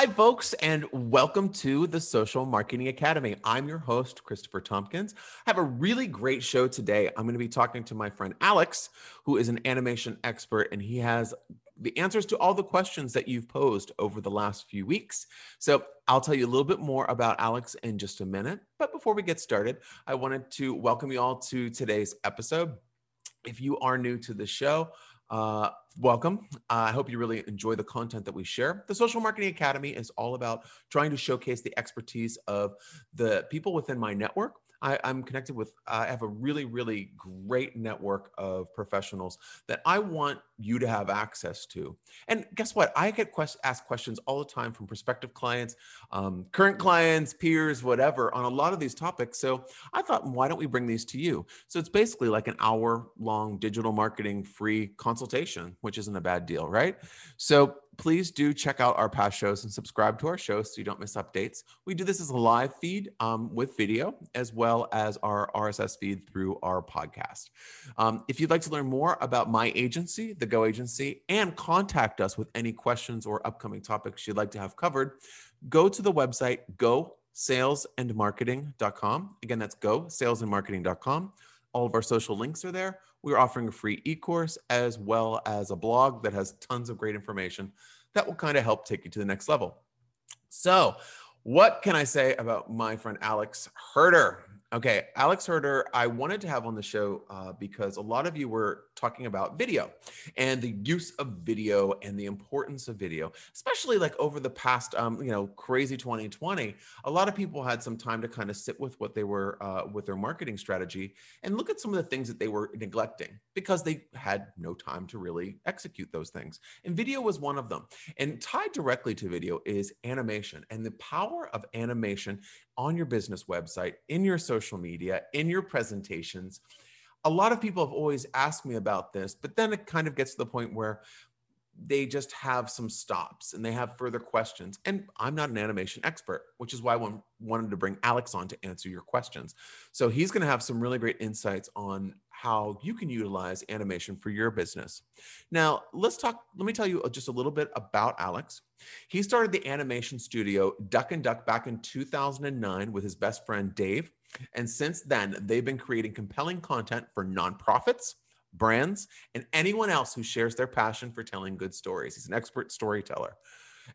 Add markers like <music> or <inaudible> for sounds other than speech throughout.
Hi, folks, and welcome to the Social Marketing Academy. I'm your host, Christopher Tompkins. I have a really great show today. I'm going to be talking to my friend Alex, who is an animation expert, and he has the answers to all the questions that you've posed over the last few weeks. So I'll tell you a little bit more about Alex in just a minute. But before we get started, I wanted to welcome you all to today's episode. If you are new to the show, uh, welcome. Uh, I hope you really enjoy the content that we share. The Social Marketing Academy is all about trying to showcase the expertise of the people within my network I, am connected with, I have a really, really great network of professionals that I want you to have access to. And guess what? I get quest- asked questions all the time from prospective clients, um, current clients, peers, whatever, on a lot of these topics. So I thought, why don't we bring these to you? So it's basically like an hour long digital marketing free consultation, which isn't a bad deal, right? So please do check out our past shows and subscribe to our show so you don't miss updates. We do this as a live feed um, with video, as well as our RSS feed through our podcast. Um, if you'd like to learn more about my agency, the Go Agency, and contact us with any questions or upcoming topics you'd like to have covered, go to the website go salesandmarketing.com. Again, that's go salesandmarketing.com. All of our social links are there. We're offering a free e course as well as a blog that has tons of great information that will kind of help take you to the next level. So, what can I say about my friend Alex Herder? Okay, Alex Herder, I wanted to have on the show uh, because a lot of you were talking about video and the use of video and the importance of video, especially like over the past, um, you know, crazy 2020. A lot of people had some time to kind of sit with what they were uh, with their marketing strategy and look at some of the things that they were neglecting because they had no time to really execute those things. And video was one of them. And tied directly to video is animation and the power of animation on your business website, in your social media, in your presentations. A lot of people have always asked me about this, but then it kind of gets to the point where they just have some stops and they have further questions. And I'm not an animation expert, which is why I wanted to bring Alex on to answer your questions. So he's going to have some really great insights on how you can utilize animation for your business. Now, let's talk. Let me tell you just a little bit about Alex. He started the animation studio Duke and Duck back in 2009 with his best friend Dave. And since then, they've been creating compelling content for nonprofits, brands, and anyone else who shares their passion for telling good stories. He's an expert storyteller.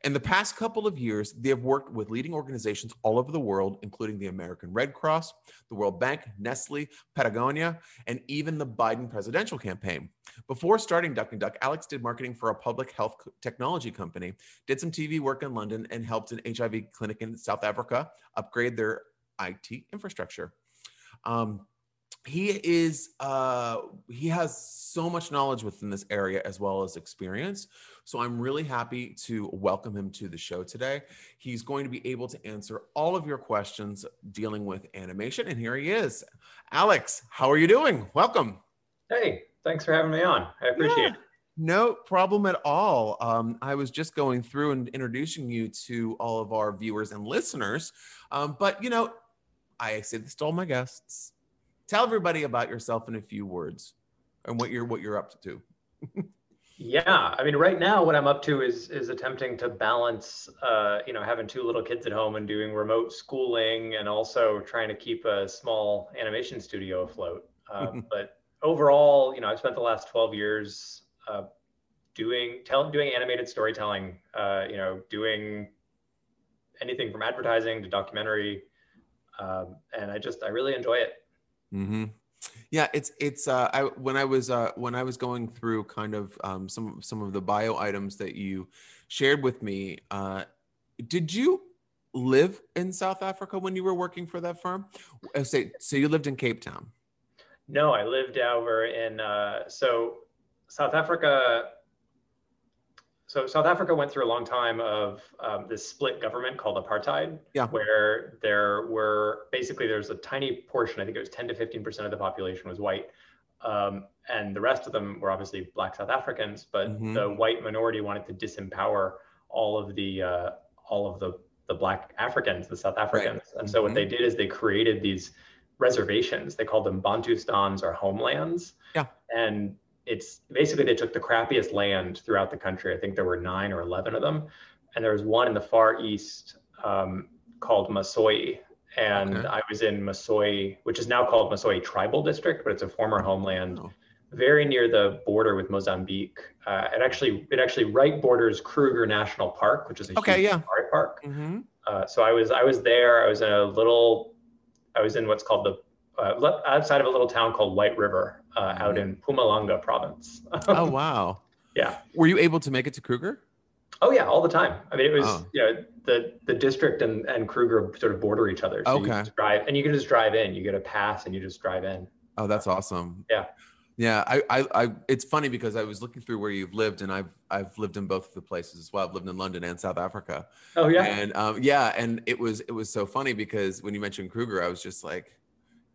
In the past couple of years, they have worked with leading organizations all over the world, including the American Red Cross, the World Bank, Nestle, Patagonia, and even the Biden presidential campaign. Before starting Duke and Duck, Alex did marketing for a public health technology company, did some TV work in London, and helped an HIV clinic in South Africa upgrade their IT infrastructure. Um, he is uh, he has so much knowledge within this area as well as experience. So i'm really happy to welcome him to the show today. He's going to be able to answer all of your questions dealing with animation and here he is. Alex how are you doing? Welcome. Hey thanks for having me on. I appreciate yeah. it. No problem at all. Um, I was just going through and introducing you to all of our viewers and listeners. Um, but, you know, I say this to all my guests tell everybody about yourself in a few words and what you're what you're up to. <laughs> yeah, I mean, right now what I'm up to is is attempting to balance, uh, you know, having two little kids at home and doing remote schooling, and also trying to keep a small animation studio afloat. Uh, <laughs> but overall, you know, I've spent the last 12 years uh, doing tell, doing animated storytelling. Uh, you know, doing anything from advertising to documentary, um, and I just I really enjoy it. Mm-hmm. Yeah, it's it's uh, I when I was uh, when I was going through kind of um, some some of the bio items that you shared with me. Uh, did you live in South Africa when you were working for that firm? Uh, say so you lived in Cape Town. No, I lived over in uh, so South Africa so South Africa went through a long time of um, this split government called apartheid, yeah. where there were basically there's a tiny portion, I think it was 10 to 15 percent of the population was white, um, and the rest of them were obviously Black South Africans. But mm-hmm. the white minority wanted to disempower all of the uh, all of the the Black Africans, the South Africans, right. and so mm-hmm. what they did is they created these reservations. They called them Bantustans or homelands. Yeah. And it's basically they took the crappiest land throughout the country. I think there were nine or 11 of them. and there was one in the far east um, called Masoi. And okay. I was in Masoi, which is now called Masoi Tribal District, but it's a former homeland, oh. very near the border with Mozambique. Uh, it actually it actually right borders Kruger National Park, which is a okay, huge yeah. park. Mm-hmm. Uh, so I was I was there. I was in a little, I was in what's called the uh, outside of a little town called White River, uh, out in Mpumalanga province. oh <laughs> wow! Yeah. Were you able to make it to Kruger? Oh yeah, all the time. I mean, it was oh. you know the the district and and Kruger sort of border each other. So okay. drive and you can just drive in. You get a pass and you just drive in. Oh, that's awesome. Yeah. Yeah, I, I, I, it's funny because I was looking through where you've lived, and I've, I've lived in both of the places as well. I've lived in London and South Africa. Oh yeah. And um, yeah, and it was, it was so funny because when you mentioned Kruger, I was just like,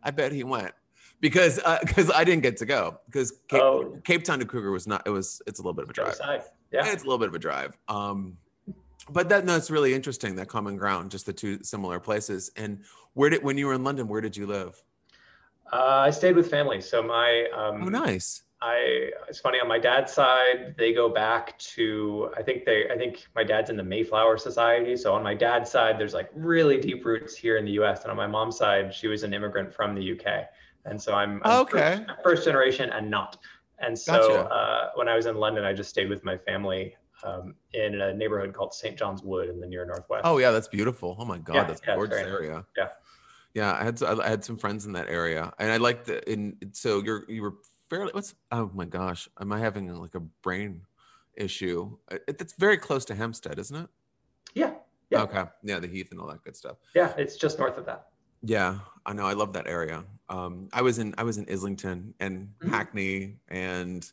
I bet he went because, because uh, <laughs> I didn't get to go because Cape, oh. Cape Town to Kruger was not. It was, it's a little bit of a drive. Yeah, it's a little bit of a drive. Um, but that no, it's really interesting that common ground, just the two similar places. And where did when you were in London, where did you live? Uh, I stayed with family. So my um, oh nice. I it's funny on my dad's side they go back to I think they I think my dad's in the Mayflower Society. So on my dad's side there's like really deep roots here in the U.S. and on my mom's side she was an immigrant from the U.K. And so I'm, I'm okay first, first, generation and not. And so gotcha. uh, when I was in London I just stayed with my family um, in a neighborhood called St. John's Wood in the near northwest. Oh yeah, that's beautiful. Oh my god, yeah, that's yeah, gorgeous area. Yeah. Yeah, I had I had some friends in that area, and I liked the in. So you're you were fairly. What's oh my gosh, am I having like a brain issue? It, it's very close to Hampstead, isn't it? Yeah. Yeah. Okay. Yeah, the Heath and all that good stuff. Yeah, it's just north of that. Yeah, I know. I love that area. Um, I was in I was in Islington and mm-hmm. Hackney and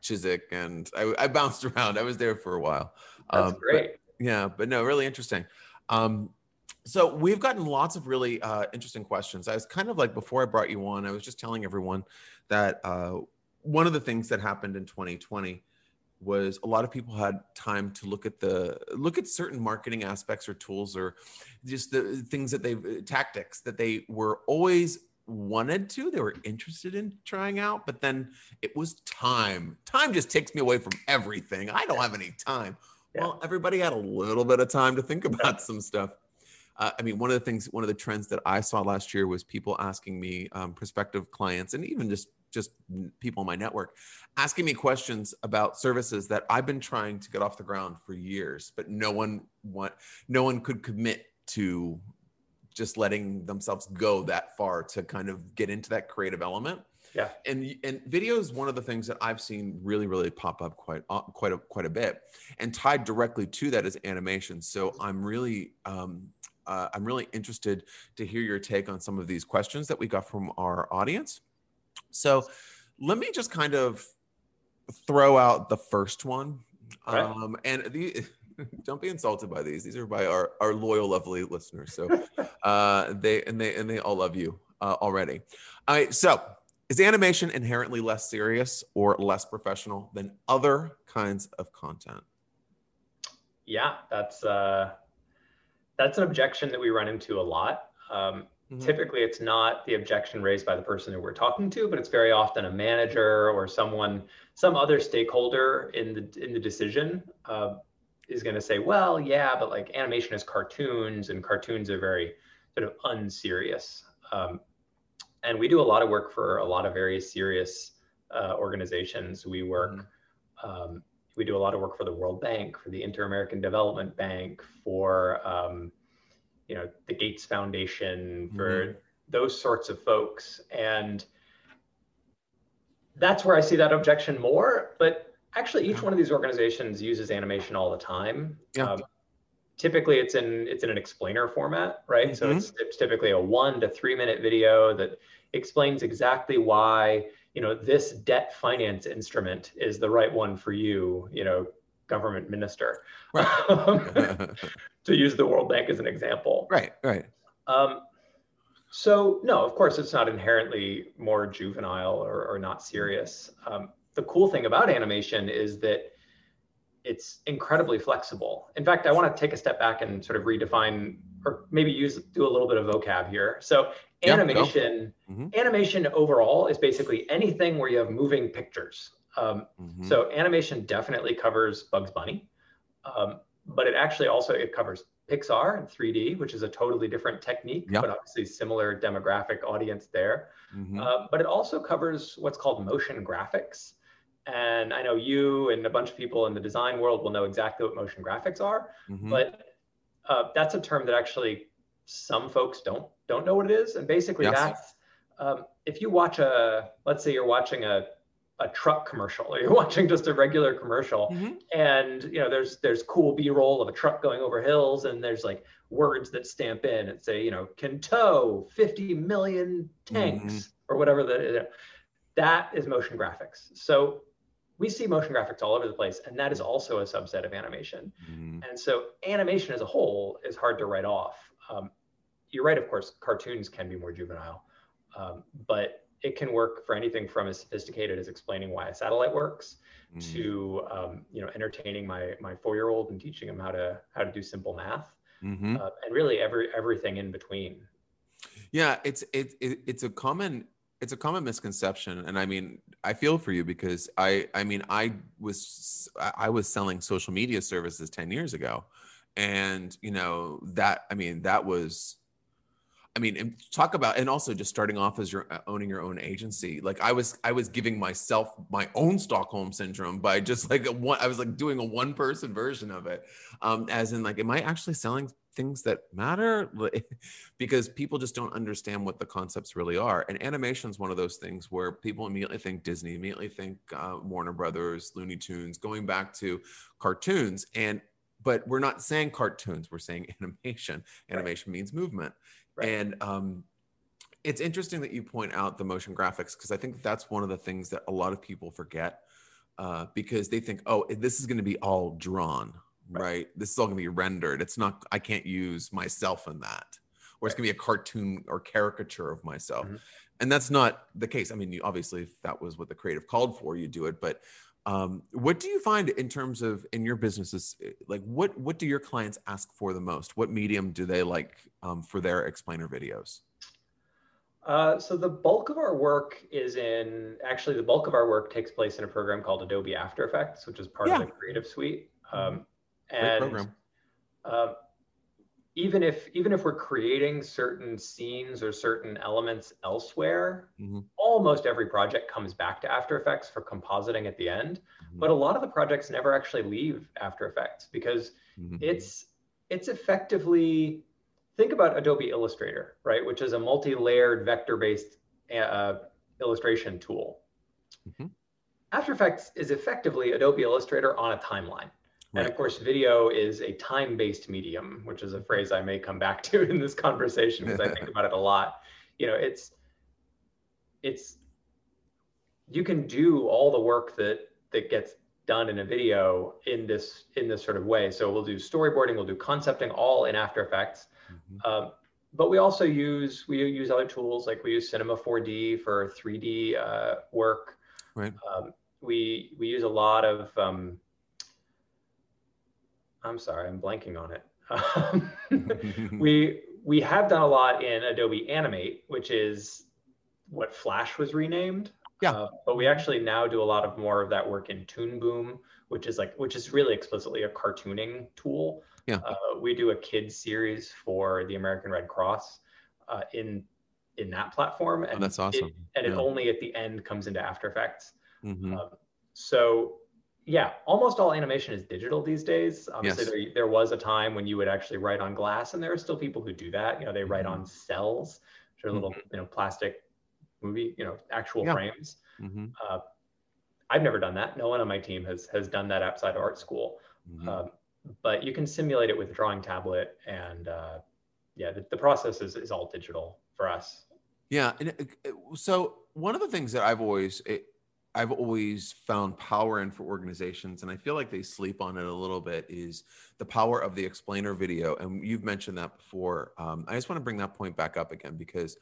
Chiswick, and I, I, bounced <laughs> around. I was there for a while. That's um, great. But, yeah, but no, really interesting. Um, so we've gotten lots of really uh, interesting questions. I was kind of like before I brought you on, I was just telling everyone that uh, one of the things that happened in 2020 was a lot of people had time to look at the look at certain marketing aspects or tools or just the things that they tactics that they were always wanted to they were interested in trying out but then it was time. Time just takes me away from everything. I don't have any time. Yeah. well everybody had a little bit of time to think <laughs> about some stuff. Uh, I mean, one of the things, one of the trends that I saw last year was people asking me, um, prospective clients, and even just just people in my network, asking me questions about services that I've been trying to get off the ground for years, but no one want, no one could commit to just letting themselves go that far to kind of get into that creative element. Yeah. And and video is one of the things that I've seen really really pop up quite uh, quite a quite a bit, and tied directly to that is animation. So I'm really um, uh, I'm really interested to hear your take on some of these questions that we got from our audience. So let me just kind of throw out the first one. Okay. Um, and the, <laughs> don't be insulted by these. These are by our, our loyal, lovely listeners. So <laughs> uh, they and they and they all love you uh, already. All right. So is animation inherently less serious or less professional than other kinds of content? Yeah, that's uh, that's an objection that we run into a lot. Um, mm-hmm. Typically, it's not the objection raised by the person who we're talking to, but it's very often a manager or someone, some other stakeholder in the in the decision uh, is going to say, "Well, yeah, but like animation is cartoons, and cartoons are very sort of unserious." Um, and we do a lot of work for a lot of very serious uh, organizations. We work. Mm-hmm. Um, we do a lot of work for the World Bank, for the Inter-American Development Bank, for um, you know the Gates Foundation, for mm-hmm. those sorts of folks, and that's where I see that objection more. But actually, each one of these organizations uses animation all the time. Yeah. Um, typically, it's in it's in an explainer format, right? Mm-hmm. So it's, it's typically a one to three minute video that explains exactly why you know this debt finance instrument is the right one for you you know government minister right. <laughs> <laughs> to use the world bank as an example. Right right. Um, so no of course it's not inherently more juvenile or, or not serious. Um, the cool thing about animation is that it's incredibly flexible. In fact i want to take a step back and sort of redefine or maybe use do a little bit of vocab here. So animation mm-hmm. animation overall is basically anything where you have moving pictures. Um, mm-hmm. so animation definitely covers bugs bunny. Um, but it actually also it covers Pixar and 3D, which is a totally different technique, yep. but obviously similar demographic audience there. Mm-hmm. Uh, but it also covers what's called motion graphics. And I know you and a bunch of people in the design world will know exactly what motion graphics are, mm-hmm. but uh, that's a term that actually some folks don't don't know what it is. And basically, yes. that's um, if you watch a let's say you're watching a a truck commercial or <laughs> you're watching just a regular commercial mm-hmm. and you know there's there's cool b-roll of a truck going over hills and there's like words that stamp in and say you know can tow 50 million tanks mm-hmm. or whatever know, that is motion graphics so we see motion graphics all over the place and that is also a subset of animation mm-hmm. and so animation as a whole is hard to write off um, you're right of course cartoons can be more juvenile um, but it can work for anything from as sophisticated as explaining why a satellite works mm. to um, you know entertaining my my four year old and teaching him how to how to do simple math mm-hmm. uh, and really every everything in between yeah it's it, it, it's a common it's a common misconception and i mean i feel for you because i i mean i was i was selling social media services 10 years ago and you know that i mean that was I mean, talk about and also just starting off as you're uh, owning your own agency. Like I was, I was giving myself my own Stockholm syndrome by just <laughs> like a one. I was like doing a one person version of it, um, as in like, am I actually selling things that matter? <laughs> because people just don't understand what the concepts really are. And animation is one of those things where people immediately think Disney, immediately think uh, Warner Brothers, Looney Tunes, going back to cartoons and but we're not saying cartoons we're saying animation <laughs> animation right. means movement Right. And um, it's interesting that you point out the motion graphics because I think that's one of the things that a lot of people forget uh, because they think, oh, this is going to be all drawn, right. right? This is all going to be rendered. It's not, I can't use myself in that. Or it's going to be a cartoon or caricature of myself. Mm-hmm. And that's not the case. I mean, you, obviously, if that was what the creative called for, you do it. But um, what do you find in terms of in your businesses eh, like what what do your clients ask for the most what medium do they like um, for their explainer videos uh, so the bulk of our work is in actually the bulk of our work takes place in a program called adobe after effects which is part yeah. of the creative suite mm-hmm. um, and program. Uh, even if even if we're creating certain scenes or certain elements elsewhere mm-hmm. almost every project comes back to after effects for compositing at the end mm-hmm. but a lot of the projects never actually leave after effects because mm-hmm. it's it's effectively think about adobe illustrator right which is a multi-layered vector based uh, illustration tool mm-hmm. after effects is effectively adobe illustrator on a timeline Right. And of course, video is a time based medium, which is a phrase I may come back <laughs> to in this conversation because I think about it a lot. You know, it's, it's, you can do all the work that that gets done in a video in this in this sort of way. So we'll do storyboarding, we'll do concepting, all in After Effects. Mm-hmm. Um, but we also use we use other tools like we use Cinema 4D for 3D uh, work. Right. Um, we we use a lot of um, I'm sorry, I'm blanking on it. <laughs> we we have done a lot in Adobe Animate, which is what Flash was renamed. Yeah. Uh, but we actually now do a lot of more of that work in Toon Boom, which is like which is really explicitly a cartooning tool. Yeah. Uh, we do a kids series for the American Red Cross uh, in in that platform, oh, and oh, that's awesome. It, and yeah. it only at the end comes into After Effects. Mm-hmm. Um, so yeah, almost all animation is digital these days. Obviously, yes. there, there was a time when you would actually write on glass, and there are still people who do that. You know, they write mm-hmm. on cells, which are little, mm-hmm. you know, plastic movie, you know, actual yeah. frames. Mm-hmm. Uh, I've never done that. No one on my team has has done that outside of art school. Mm-hmm. Um, but you can simulate it with a drawing tablet, and uh, yeah, the, the process is, is all digital for us. Yeah, and it, so one of the things that I've always it, I've always found power in for organizations, and I feel like they sleep on it a little bit, is the power of the explainer video. And you've mentioned that before. Um, I just want to bring that point back up again because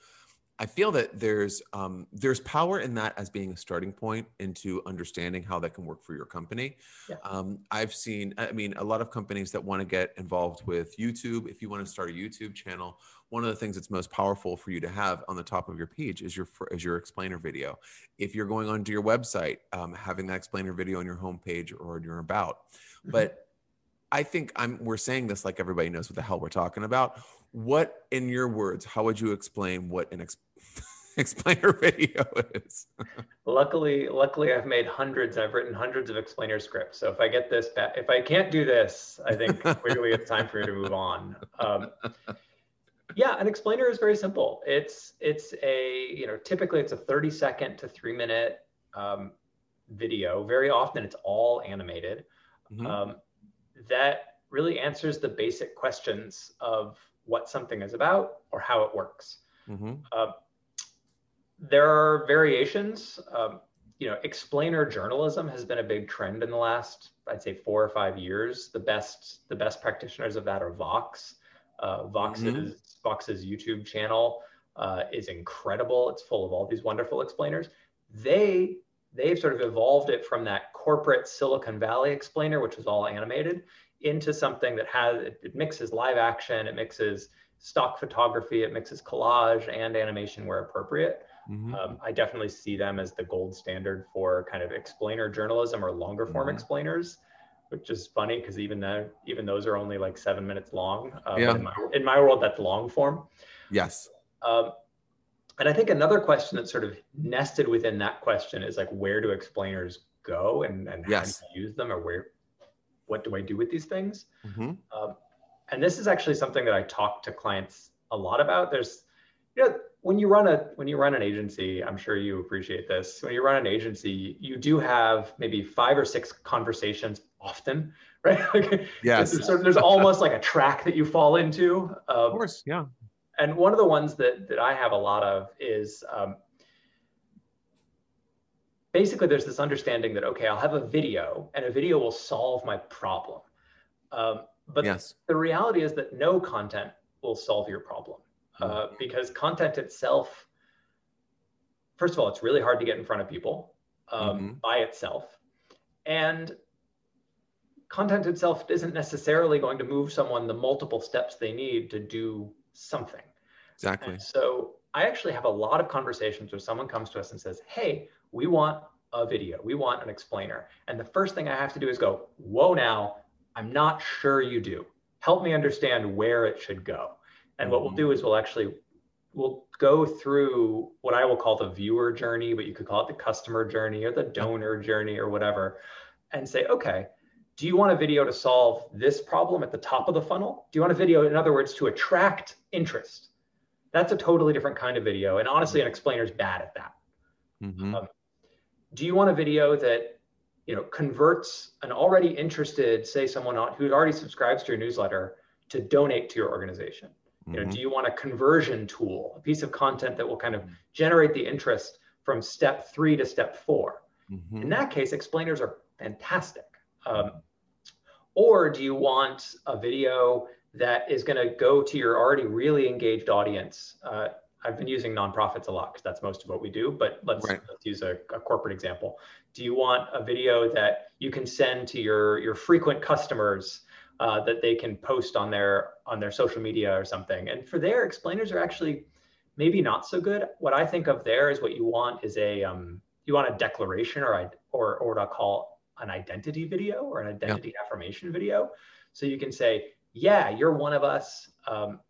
I feel that there's um, there's power in that as being a starting point into understanding how that can work for your company. Yeah. Um, I've seen, I mean, a lot of companies that want to get involved with YouTube. If you want to start a YouTube channel, one of the things that's most powerful for you to have on the top of your page is your is your explainer video. If you're going onto your website, um, having that explainer video on your homepage or in your about, mm-hmm. but I think I'm we're saying this like everybody knows what the hell we're talking about. What in your words, how would you explain what an ex- <laughs> explainer <laughs> video is? luckily, luckily I've made hundreds, I've written hundreds of explainer scripts. So if I get this back, if I can't do this, I think <laughs> really it's time for me to move on. Um, yeah, an explainer is very simple. It's it's a you know typically it's a 30 second to three minute um, video. Very often it's all animated. Mm-hmm. Um, that really answers the basic questions of what something is about or how it works. Mm-hmm. Uh, there are variations. Um, you know, explainer journalism has been a big trend in the last, I'd say, four or five years. The best, the best practitioners of that are Vox. Uh, Vox's mm-hmm. Vox's YouTube channel uh, is incredible. It's full of all these wonderful explainers. They they've sort of evolved it from that corporate Silicon Valley explainer, which was all animated, into something that has it, it mixes live action, it mixes stock photography, it mixes collage and animation where appropriate. Mm-hmm. Um, I definitely see them as the gold standard for kind of explainer journalism or longer form mm-hmm. explainers, which is funny because even though even those are only like seven minutes long. Um, yeah. In my, in my, world, that's long form. Yes. Um, and I think another question that's sort of nested within that question is like, where do explainers go and, and yes. how do you use them or where, what do I do with these things? Mm-hmm. Um, and this is actually something that I talk to clients a lot about. There's, you know, when you run a when you run an agency, I'm sure you appreciate this. When you run an agency, you do have maybe five or six conversations often, <laughs> right? like, yes. There's, there's almost like a track that you fall into. Um, of course, yeah and one of the ones that that I have a lot of is um, basically there's this understanding that okay, I'll have a video, and a video will solve my problem. Um, but yes. the reality is that no content will solve your problem uh, mm-hmm. because content itself, first of all, it's really hard to get in front of people um, mm-hmm. by itself, and content itself isn't necessarily going to move someone the multiple steps they need to do something. Exactly. And so I actually have a lot of conversations where someone comes to us and says, Hey, we want a video, we want an explainer. And the first thing I have to do is go, Whoa, now I'm not sure you do. Help me understand where it should go. And mm-hmm. what we'll do is we'll actually we'll go through what I will call the viewer journey, but you could call it the customer journey or the donor journey or whatever, and say, okay, do you want a video to solve this problem at the top of the funnel? Do you want a video, in other words, to attract interest? That's a totally different kind of video. And honestly, an explainer is bad at that. Mm-hmm. Um, do you want a video that you know converts an already interested, say someone who already subscribes to your newsletter to donate to your organization? Mm-hmm. You know, mm-hmm. do you want a conversion tool, a piece of content that will kind of generate the interest from step three to step 4 mm-hmm. In that case, explainers are fantastic. Um, or do you want a video that is going to go to your already really engaged audience. Uh, I've been using nonprofits a lot because that's most of what we do, but let's, right. let's use a, a, corporate example. Do you want a video that you can send to your, your frequent customers uh, that they can post on their on their social media or something? And for there, explainers are actually maybe not so good. What I think of there is what you want is a um, you want a declaration or I or or what I call an identity video or an identity yeah. affirmation video. So you can say, yeah, you're one of us. Um,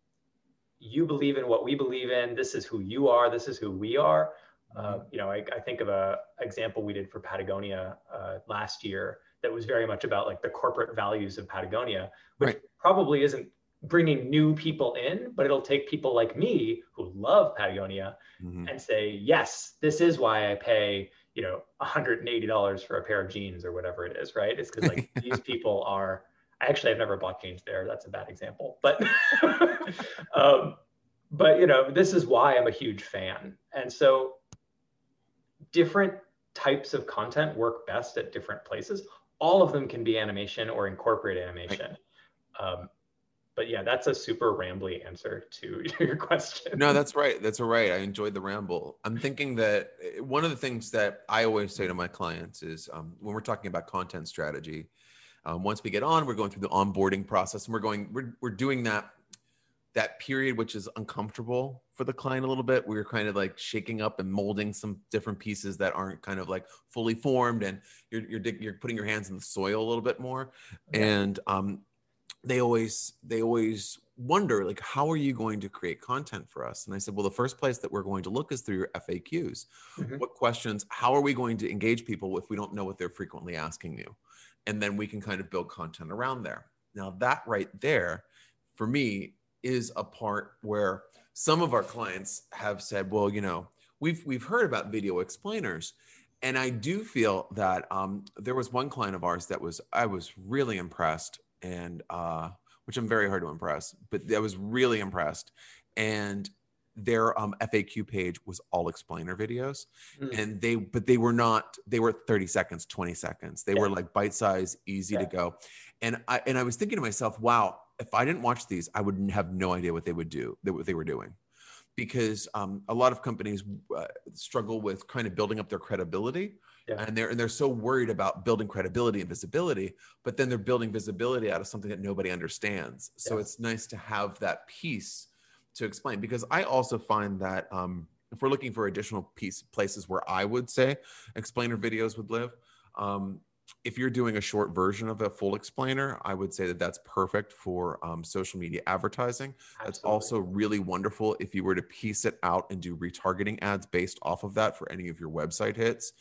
you believe in what we believe in. This is who you are. This is who we are. Uh, you know, I, I, think of a example we did for Patagonia uh, last year that was very much about like the corporate values of Patagonia, which right. probably isn't bringing new people in, but it'll take people like me who love Patagonia mm-hmm. and say, yes, this is why I pay, you know, $180 for a pair of jeans or whatever it is, right? It's because like these <laughs> people are I actually I've never bought jeans there. That's a bad example, but <laughs> um, but you know this is why I'm a huge fan, and so different types of content work best at different places. All of them can be animation or incorporate animation. Um, but yeah, that's a super rambly answer to <laughs> your question. No, that's right. That's all right. I enjoyed the ramble. I'm thinking that eh, one of the things that I always say to my clients is um, when we're talking about content strategy, um, once we get on, we're going through the onboarding process, and we're going we're we're doing that that period which is uncomfortable for the client a little bit. We're kind of like shaking up and molding some different pieces that aren't kind of like fully formed, and you're you're you're putting your hands in the soil a little bit more. And um, they always they always wonder like how are you going to create content for us? And i said well the first place that we're going to look is through your faqs mm-hmm. what questions how are we going to engage people if we don't know what they're frequently asking you? And then we can kind of build content around there. Now that right there for me is a part where some of our clients have said well you know we've we've heard about video explainers. And i do feel that um, there was one client of ours that was i was really impressed and uh, which I'm very hard to impress, but I was really impressed. And their um, FAQ page was all explainer videos, mm. and they but they were not they were 30 seconds, 20 seconds. They yeah. were like bite size, easy yeah. to go. And I and I was thinking to myself, wow, if I didn't watch these, I would have no idea what they would do, what they were doing because um, a lot of companies uh, struggle with kind of building up their credibility yeah. and they're and they're so worried about building credibility and visibility but then they're building visibility out of something that nobody understands so yeah. it's nice to have that piece to explain because i also find that um, if we're looking for additional piece places where i would say explainer videos would live um, if you're doing a short version of a full explainer, I would say that that's perfect for um, social media advertising. Absolutely. That's also really wonderful if you were to piece it out and do retargeting ads based off of that for any of your website hits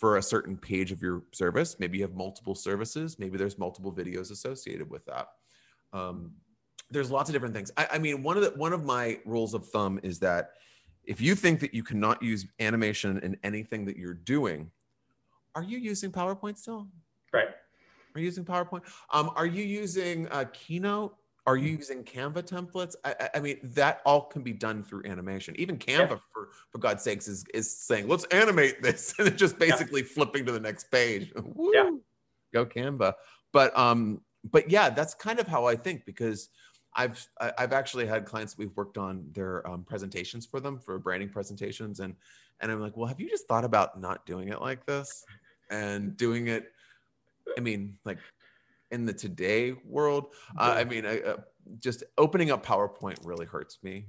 for a certain page of your service. Maybe you have multiple services, maybe there's multiple videos associated with that. Um, there's lots of different things. I, I mean, one of the one of my rules of thumb is that if you think that you cannot use animation in anything that you're doing, are you using PowerPoint still? Right. Are you using PowerPoint? Um, are you using uh, Keynote? Are you using Canva templates? I, I, mean, that all can be done through animation. Even Canva, yeah. for for God's sakes, is is saying, "Let's animate this," <laughs> and it's just basically yeah. flipping to the next page. <laughs> Woo! Yeah. Go Canva. But um, but yeah, that's kind of how I think because I've I've actually had clients we've worked on their um, presentations for them for branding presentations, and and I'm like, well, have you just thought about not doing it like this and doing it? I mean, like in the today world, uh, I mean, uh, just opening up PowerPoint really hurts me.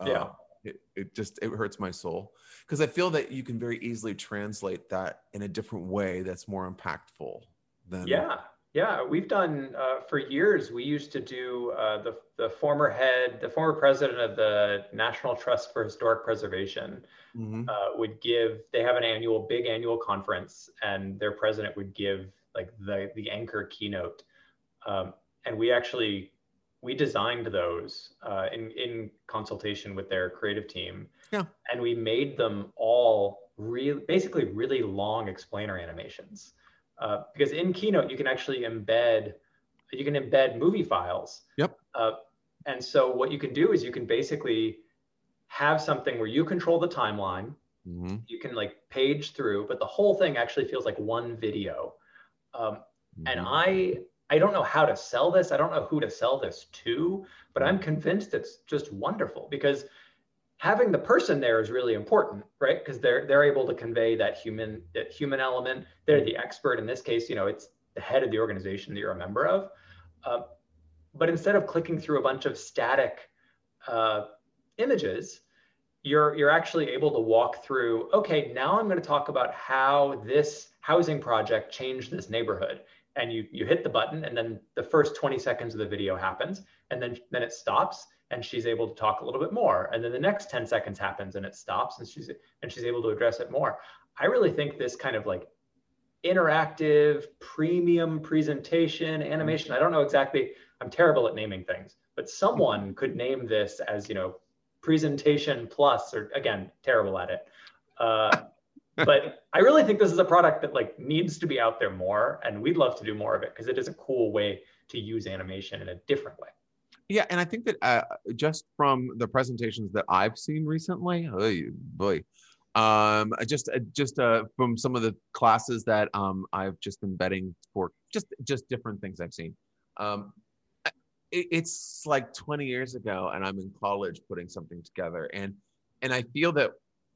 Uh, yeah. It, it just it hurts my soul because I feel that you can very easily translate that in a different way that's more impactful than yeah yeah, we've done uh, for years. We used to do uh, the the former head, the former president of the National Trust for Historic Preservation mm-hmm. uh, would give. They have an annual, big annual conference, and their president would give like the the anchor keynote. Um, and we actually we designed those uh, in in consultation with their creative team. Yeah, and we made them all real, basically really long explainer animations. Uh, because in Keynote you can actually embed you can embed movie files. Yep. Uh, and so what you can do is you can basically have something where you control the timeline. Mm-hmm. You can like page through, but the whole thing actually feels like one video. Um, mm-hmm. And I I don't know how to sell this. I don't know who to sell this to, but I'm convinced it's just wonderful because having the person there is really important, right? Because they're they're able to convey that human that human element. They're the expert in this case. You know, it's the head of the organization that you're a member of. Uh, but instead of clicking through a bunch of static uh, images, you're you're actually able to walk through. Okay, now I'm going to talk about how this housing project changed this neighborhood. And you you hit the button, and then the first 20 seconds of the video happens, and then then it stops, and she's able to talk a little bit more and then the next 10 seconds happens and it stops and she's and she's able to address it more i really think this kind of like interactive premium presentation animation i don't know exactly i'm terrible at naming things but someone could name this as you know presentation plus or again terrible at it. Uh, but i really think this is a product that like needs to be out there more and we'd love to do more of it because it is a cool way to use animation in a different way. Yeah, and I think that uh, just from the presentations that I've seen recently, oh boy, um, just uh, just uh, from some of the classes that um, I've just been betting for, just just different things I've seen. Um, it, it's like 20 years ago, and I'm in college putting something together, and and I feel that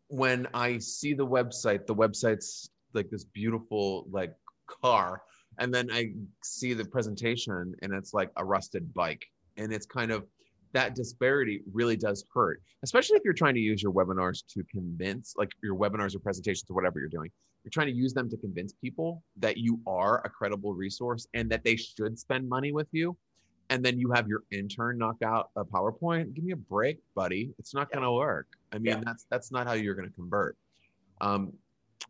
when I see the website, the website's like this beautiful like car, and then I see the presentation, and it's like a rusted bike and it's kind of that disparity really does hurt, especially if you're trying to use your webinars to convince, like your webinars or presentations or whatever you're doing. You're trying to use them to convince people that you are a credible resource and that they should spend money with you. And then you have your intern knock out a PowerPoint. Give me a break, buddy. It's not yeah. going to work. I mean, yeah. that's that's not how you're going to convert. Um,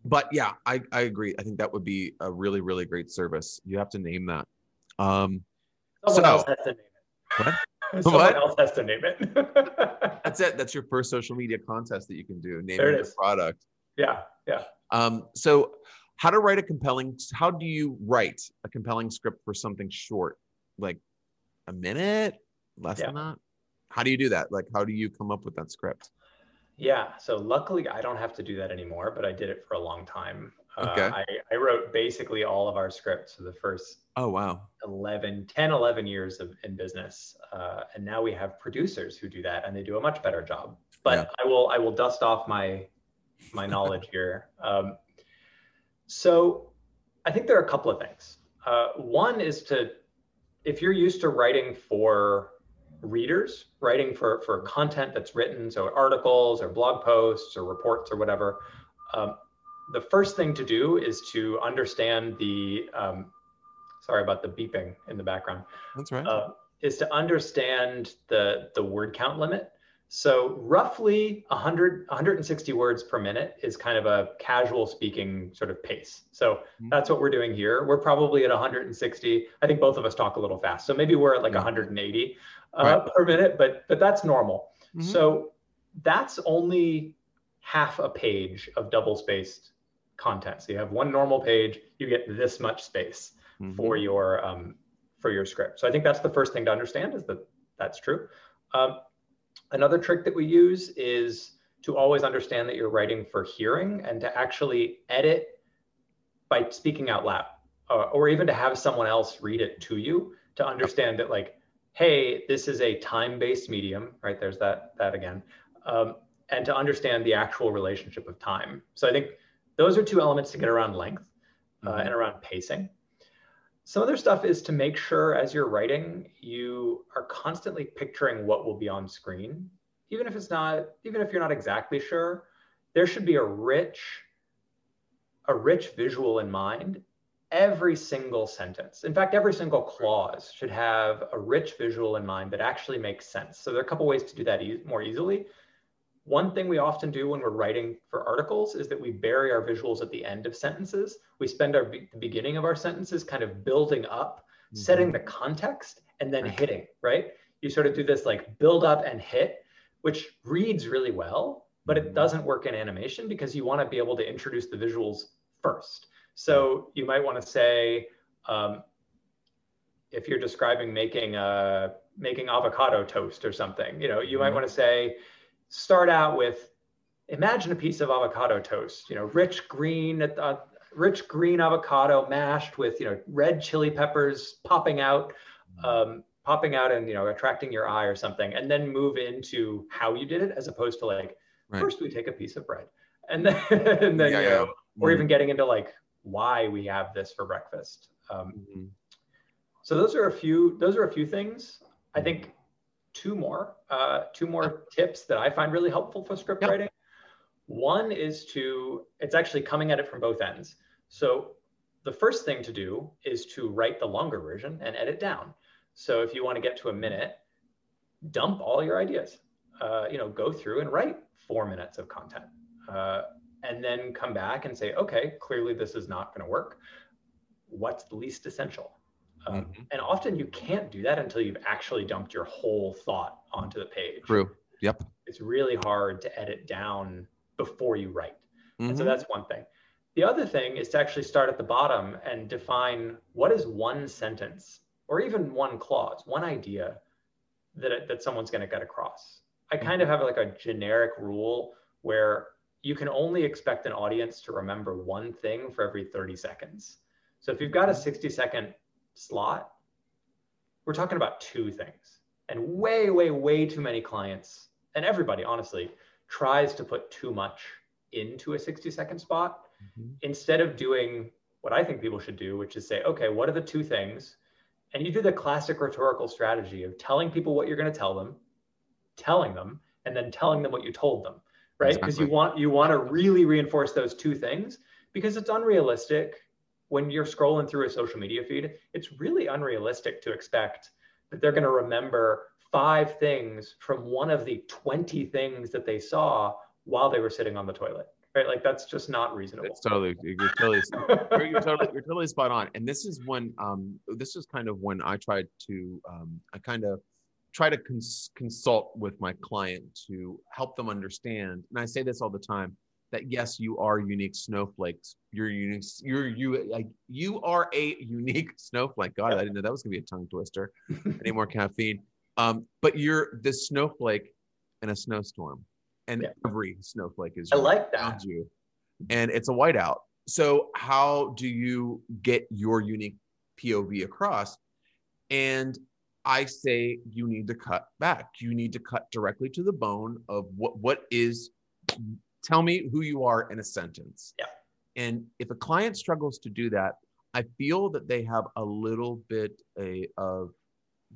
but yeah, I, I agree. I think that would be a really really great service. You have to name that. Um, Someone so, else has to name it. What? <laughs> Someone what? else has to name it. <laughs> that's it. That's your first social media contest that you can do. Name your product. Yeah, yeah. Um, so how to write a compelling how do you write a compelling script for something short like a minute? Less yeah. than that? How do you do that? Like how do you come up with that script? Yeah so luckily i don't have to do that anymore but i did it for a long time. Uh, okay. Uh, I, I wrote basically all of our scripts for the first oh wow. 11 10 11 years of in business. Uh, and now we have producers who do that and they do a much better job. But yeah. i will i will dust off my my <laughs> knowledge here. Um, so I think there are a couple of things. Uh, one is to, if you're used to writing for readers, writing for, for content that's written, so articles or blog posts or reports or whatever, um, the first thing to do is to understand the, um, sorry about the beeping in the background. That's right. Uh, is to understand the, the word count limit. So roughly 100, 160 words per minute is kind of a casual speaking sort of pace. So mm-hmm. that's what we're doing here. We're probably at 160. I think both of us talk a little fast. So maybe we're at like 180 uh, right. per minute, but but that's normal. Mm-hmm. So that's only half a page of double spaced content. So you have one normal page, you get this much space mm-hmm. for your um, for your script. So I think that's the first thing to understand is that that's true. Um, Another trick that we use is to always understand that you're writing for hearing and to actually edit by speaking out loud uh, or even to have someone else read it to you to understand that like hey this is a time-based medium right? There's that that again um, and to understand the actual relationship of time. So i think those are two elements to get around length uh, mm-hmm. and around pacing some other stuff is to make sure as you're writing, you are constantly picturing what will be on screen. Even if it's not, even if you're not exactly sure, there should be a rich, a rich visual in mind. Every single sentence, in fact, every single clause should have a rich visual in mind that actually makes sense. So there are a couple ways to do that e- more easily. One thing we often do when we're writing for articles is that we bury our visuals at the end of sentences. We spend our be- the beginning of our sentences kind of building up, mm-hmm. setting the context, and then hitting, right? You sort of do this like build up and hit, which reads really well, but it mm-hmm. doesn't work in animation because you want to be able to introduce the visuals first. So you might want to say, um, if you're describing making a making avocado toast or something, you know, you mm-hmm. might want to say, start out with imagine a piece of avocado toast, you know, rich green, uh, rich green avocado mashed with, you know, red chili peppers popping out, um, popping out and, you know, attracting your eye or something, and then move into how you did it as opposed to like, right. first we take a piece of bread and then, <laughs> and then yeah, you know, yeah. or even mm-hmm. getting into like why we have this for breakfast. Um, mm-hmm. So those are a few, those are a few things. I think two more, uh, two more tips that I find really helpful for script yep. writing. One is to, it's actually coming at it from both ends. So the first thing to do is to write the longer version and edit down. So if you want to get to a minute, dump all your ideas. Uh, you know, go through and write four minutes of content, uh, and then come back and say, okay, clearly this is not going to work. What's the least essential? Um, mm-hmm. And often you can't do that until you've actually dumped your whole thought onto the page. True. Yep. It's really hard to edit down before you write. Mm-hmm. And so mm-hmm. that's one thing. The other thing is to actually start at the bottom and define what is one sentence or even one clause, one idea that, that someone's going to get across. I kind of mm-hmm. have like a generic rule where you can only expect an audience to remember one thing for every 30 seconds. So if you've got a mm-hmm. 60 second slot, we're talking about two things. And way, way, way too many clients, and everybody, honestly, tries to put too much into a 60 second spot mm-hmm. instead of doing what I think people should do, which is say, okay, what are the two things? And you do the classic rhetorical strategy of telling people what you're going to tell them, telling them, and then telling them what you told them, right? Because exactly. you want you want to really reinforce those two things because it's unrealistic when you're scrolling through a social media feed, it's really unrealistic to expect that they're going to remember five things from one of the 20 things that they saw while they were sitting on the toilet right? Like that's just not reasonable. It's totally you're totally you're, totally you're totally spot on. And this is when um this is kind of when i tried to um i kind of try to cons- consult with my client to help them understand and i say this all the time that yes you are unique snowflakes you're unique you're you like you are a unique <laughs> snowflake god i didn't know that was going to be a tongue twister any more caffeine um, but you're the snowflake in a snowstorm, and yeah. every snowflake is I like that. you, and it's a whiteout. So how do you get your unique POV across? And I say you need to cut back. You need to cut directly to the bone of what what is. Tell me who you are in a sentence. Yeah. And if a client struggles to do that, I feel that they have a little bit a, of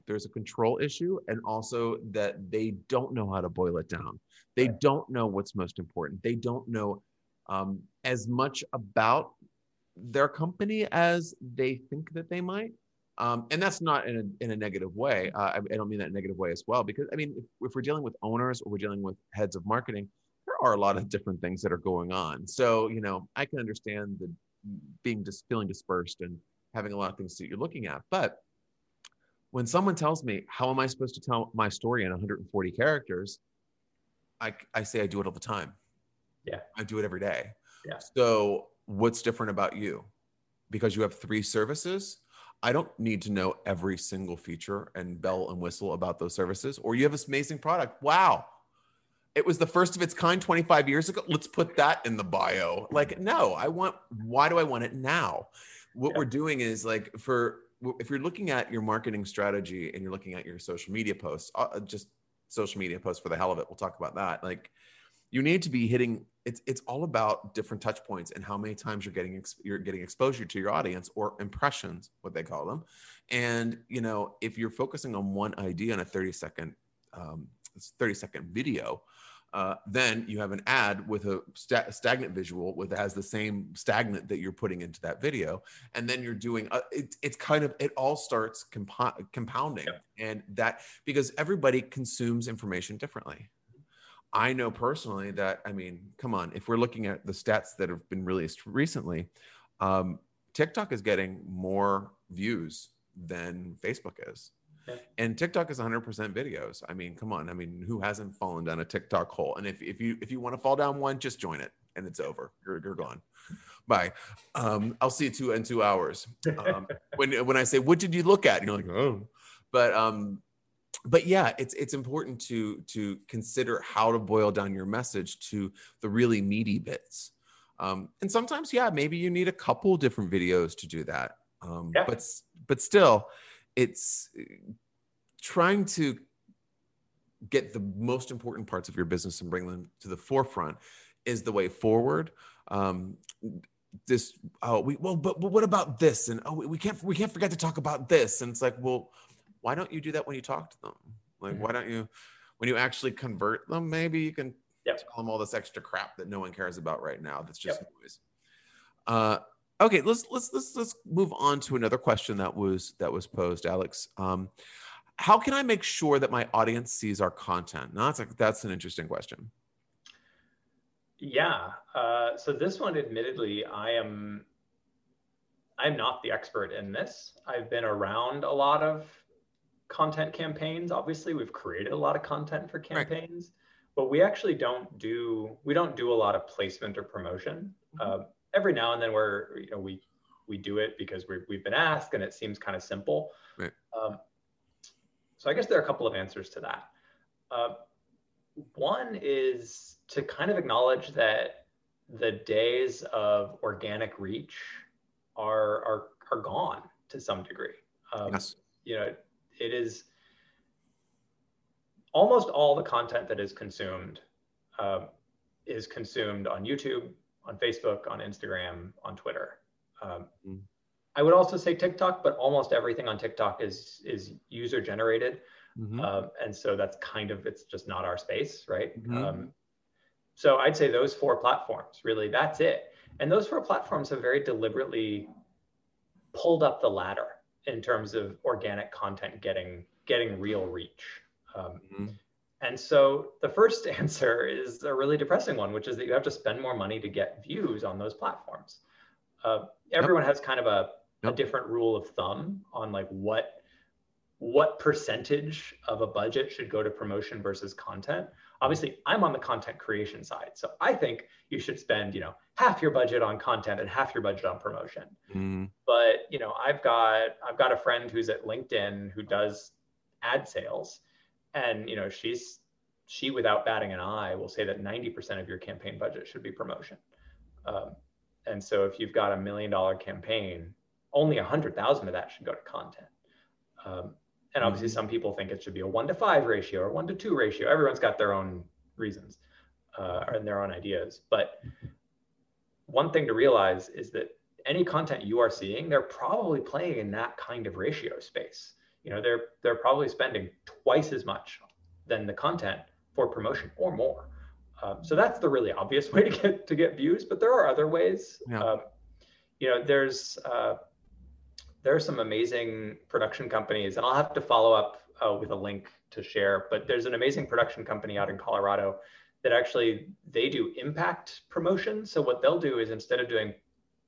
there's a control issue and also that they don't know how to boil it down they right. don't know what's most important they don't know um, as much about their company as they think that they might um, and that's not in a, in a negative way uh, I, I, don't mean that in a negative way as well because i mean if, if we're dealing with owners or we're dealing with heads of marketing are a lot of different things that are going on. So you know i can understand the being just feeling dispersed and having a lot of things that you're looking at but when someone tells me how am i supposed to tell my story in 140 characters? I, I say i do it all the time. Yeah. I do it every day. Yeah. So what's different about you? Because you have three services i don't need to know every single feature and bell and whistle about those services or you have this amazing product. Wow it was the first of its kind 25 years ago. Let's put that in the bio. Like no i want why do i want it now? What yeah. we're doing is like for if you're looking at your marketing strategy and you're looking at your social media posts, uh, just social media posts for the hell of it, we'll talk about that. Like you need to be hitting it's it's all about different touch points and how many times you're getting you're getting exposure to your audience or impressions what they call them. And you know if you're focusing on one idea in a 30 second um, 30 second video uh, then you have an ad with a sta- stagnant visual with has the same stagnant that you're putting into that video. And then you're doing a, uh, it, it's kind of it all starts compo- compounding. Yeah. and that because everybody consumes information differently. I know personally that i mean come on if we're looking at the stats that have been released recently um, tiktok is getting more views than facebook is and TikTok is 100% videos. I mean, come on. I mean, who hasn't fallen down a TikTok hole? And if, if you if you want to fall down one, just join it and it's over. You're, you're gone. Bye. Um, I'll see you two in two hours. Um, <laughs> when when I say what did you look at, you're like oh, but um, but yeah, it's it's important to to consider how to boil down your message to the really meaty bits. Um, and sometimes, yeah, maybe you need a couple different videos to do that. Um, yeah. But but still, it's trying to get the most important parts of your business and bring them to the forefront is the way forward. Um, this oh we well but, but what about this and oh we can't we can't forget to talk about this and it's like well why don't you do that when you talk to them like why don't you when you actually convert them maybe you can yep. tell them all this extra crap that no one cares about right now that's just yep. noise uh, Okay, let's let's let's let's move on to another question that was that was posed, Alex. Um, how can I make sure that my audience sees our content? Now that's a, that's an interesting question. Yeah. Uh, so this one, admittedly, I am I'm not the expert in this. I've been around a lot of content campaigns. Obviously, we've created a lot of content for campaigns, right. but we actually don't do we don't do a lot of placement or promotion. Mm-hmm. Uh, every now and then we're you know we we do it because we we've been asked and it seems kind of simple. Right. Um, so I guess there are a couple of answers to that. Uh, one is to kind of acknowledge that the days of organic reach are are are gone to some degree. Um, yes. You know, it is almost all the content that is consumed uh, is consumed on YouTube, on Facebook, on Instagram, on Twitter. Um, mm. I would also say TikTok, but almost everything on TikTok is is user generated, mm-hmm. um, and so that's kind of it's just not our space, right? Mm-hmm. Um, so I'd say those four platforms really that's it, and those four platforms have very deliberately pulled up the ladder in terms of organic content getting getting real reach. Um, mm-hmm. And so the first <laughs> answer is a really depressing one, which is that you have to spend more money to get views on those platforms. Uh, everyone yep. has kind of a, yep. a different rule of thumb on like what what percentage of a budget should go to promotion versus content. Obviously, I'm on the content creation side, so I think you should spend you know half your budget on content and half your budget on promotion. Mm. But you know, I've got I've got a friend who's at LinkedIn who does ad sales and you know she's she without batting an eye will say that 90% of your campaign budget should be promotion. Um, and so if you've got a million dollar campaign only a hundred thousand of that should go to content. Um, and obviously mm-hmm. some people think it should be a one to five ratio or one to two ratio. Everyone's got their own reasons uh, and their own ideas. But one thing to realize is that any content you are seeing they're probably playing in that kind of ratio space you know they're they're probably spending twice as much than the content for promotion or more. Um, so that's the really obvious <laughs> way to get to get views but there are other ways. Yeah. um, you know there's uh, there are some amazing production companies and i'll have to follow up uh, with a link to share but there's an amazing production company out in colorado that actually they do impact promotion. So what they'll do is instead of doing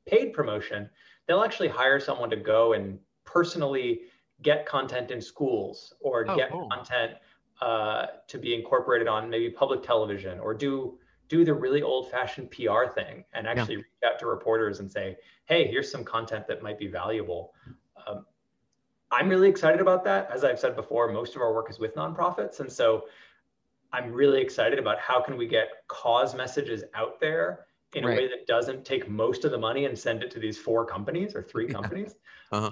paid promotion they'll actually hire someone to go and personally get content in schools or oh, get cool. content uh, to be incorporated on maybe public television or do do the really old fashioned PR thing and actually yeah. reach out to reporters and say, hey, here's some content that might be valuable. Um, I'm really excited about that. As I've said before, most of our work is with nonprofits. And so I'm really excited about how can we get cause messages out there in right. a way that doesn't take most of the money and send it to these four companies or three <laughs> companies. Uh-huh.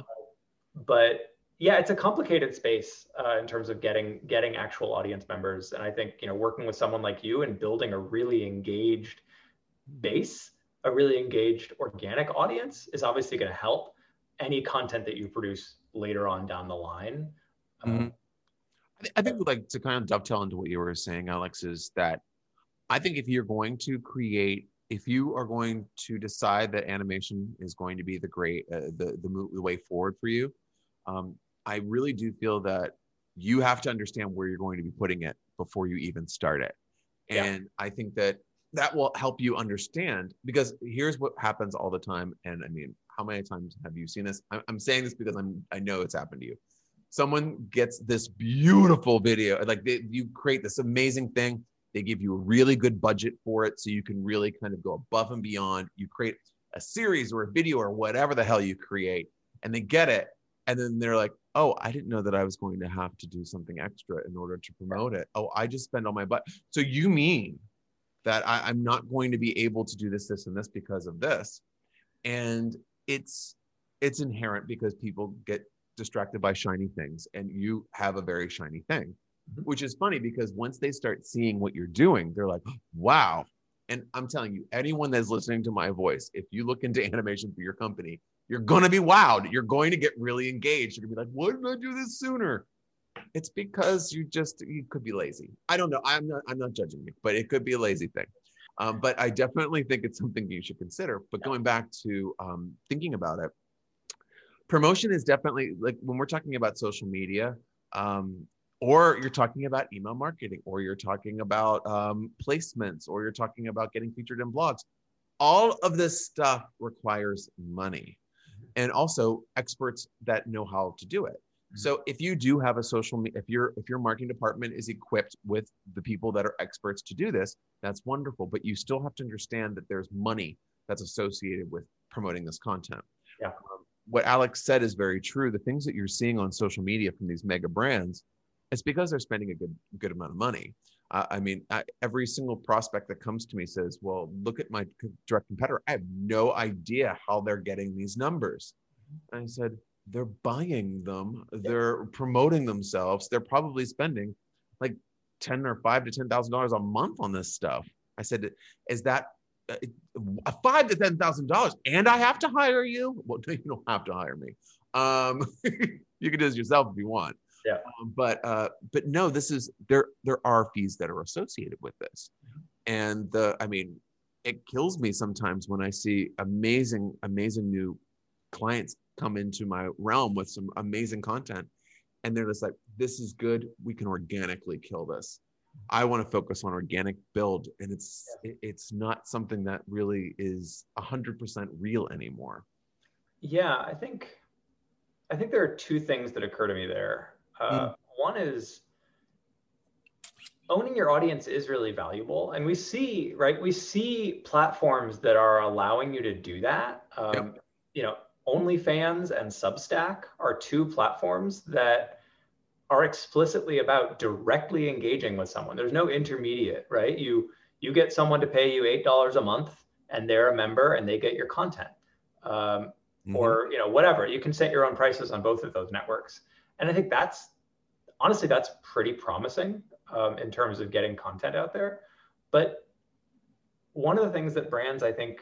But yeah, it's a complicated space uh, in terms of getting getting actual audience members, and I think you know working with someone like you and building a really engaged base, a really engaged organic audience is obviously going to help any content that you produce later on down the line. Um, mm-hmm. I think like to kind of dovetail into what you were saying, Alex, is that I think if you're going to create if you are going to decide that animation is going to be the great uh, the, the the way forward for you um, I really do feel that you have to understand where you're going to be putting it before you even start it. And yeah. I think that that will help you understand because here's what happens all the time. And I mean, how many times have you seen this? I'm saying this because I'm, I know it's happened to you. Someone gets this beautiful video, like they, you create this amazing thing. They give you a really good budget for it. So you can really kind of go above and beyond. You create a series or a video or whatever the hell you create, and they get it. And then they're like, oh, I didn't know that I was going to have to do something extra in order to promote it. Oh, I just spend all my butt. So you mean that I, I'm not going to be able to do this, this, and this because of this? And it's it's inherent because people get distracted by shiny things, and you have a very shiny thing, mm-hmm. which is funny because once they start seeing what you're doing, they're like, wow. And I'm telling you, anyone that's listening to my voice, if you look into <laughs> animation for your company, you're going to be wowed. You're going to get really engaged. You're going to be like, why didn't I do this sooner? It's because you just, you could be lazy. I don't know. I'm not, I'm not judging you, but it could be a lazy thing. Um, but I definitely think it's something you should consider. But going back to um, thinking about it, promotion is definitely like when we're talking about social media, um, or you're talking about email marketing, or you're talking about um, placements, or you're talking about getting featured in blogs. All of this stuff requires money and also experts that know how to do it. Mm-hmm. So if you do have a social media, if your if your marketing department is equipped with the people that are experts to do this, that's wonderful. But you still have to understand that there's money that's associated with promoting this content. Yeah. Um, what Alex said is very true. The things that you're seeing on social media from these mega brands, it's because they're spending a good good amount of money. I mean, I, every single prospect that comes to me says, "Well, look at my direct competitor. I have no idea how they're getting these numbers." And I said, "They're buying them. They're promoting themselves. They're probably spending like ten or five to ten thousand dollars a month on this stuff." I said, "Is that uh, five to ten thousand dollars, and I have to hire you? Well, <laughs> you don't have to hire me. Um, <laughs> you can do this yourself if you want." Yeah. Um, but uh, but no, this is there. There are fees that are associated with this, mm-hmm. and the I mean, it kills me sometimes when I see amazing, amazing new clients come into my realm with some amazing content, and they're just like, this is good. We can organically kill this. I want to focus on organic build, and it's yeah. it's not something that really is hundred percent real anymore. Yeah, I think I think there are two things that occur to me there. Uh, mm. One is owning your audience is really valuable, and we see right we see platforms that are allowing you to do that. Um, yep. You know, OnlyFans and Substack are two platforms that are explicitly about directly engaging with someone. There's no intermediate, right? You you get someone to pay you eight dollars a month, and they're a member, and they get your content, um, mm-hmm. or you know whatever. You can set your own prices on both of those networks, and I think that's honestly that's pretty promising um, in terms of getting content out there. But one of the things that brands I think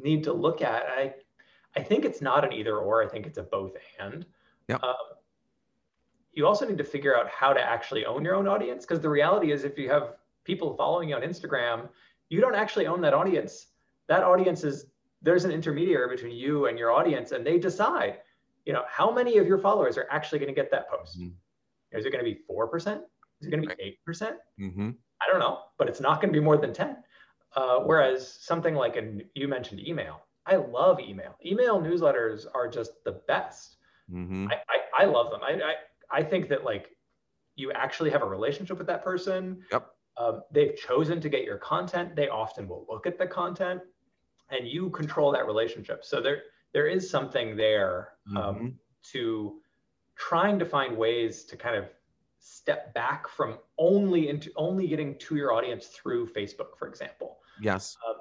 need to look at, I I think it's not an either or. I think it's a both and. Yeah. Um, you also need to figure out how to actually own your own audience because the reality is if you have people following you on Instagram, you don't actually own that audience. That audience is there's an intermediary between you and your audience and they decide, you know, how many of your followers are actually going to get that post. Mm-hmm. Is it going to be 4%? Is it going to be 8%? mm-hmm. I don't know, but it's not going to be more than 10. Uh, whereas something like an you mentioned email, I love email. Email newsletters are just the best. Mm-hmm. I, I, I, love them. I, I I think that like you actually have a relationship with that person. Yep. Um, they've chosen to get your content. They often will look at the content, and you control that relationship. So there there is something there um, mm-hmm. to trying to find ways to kind of step back from only into only getting to your audience through Facebook, for example. Yes. Uh,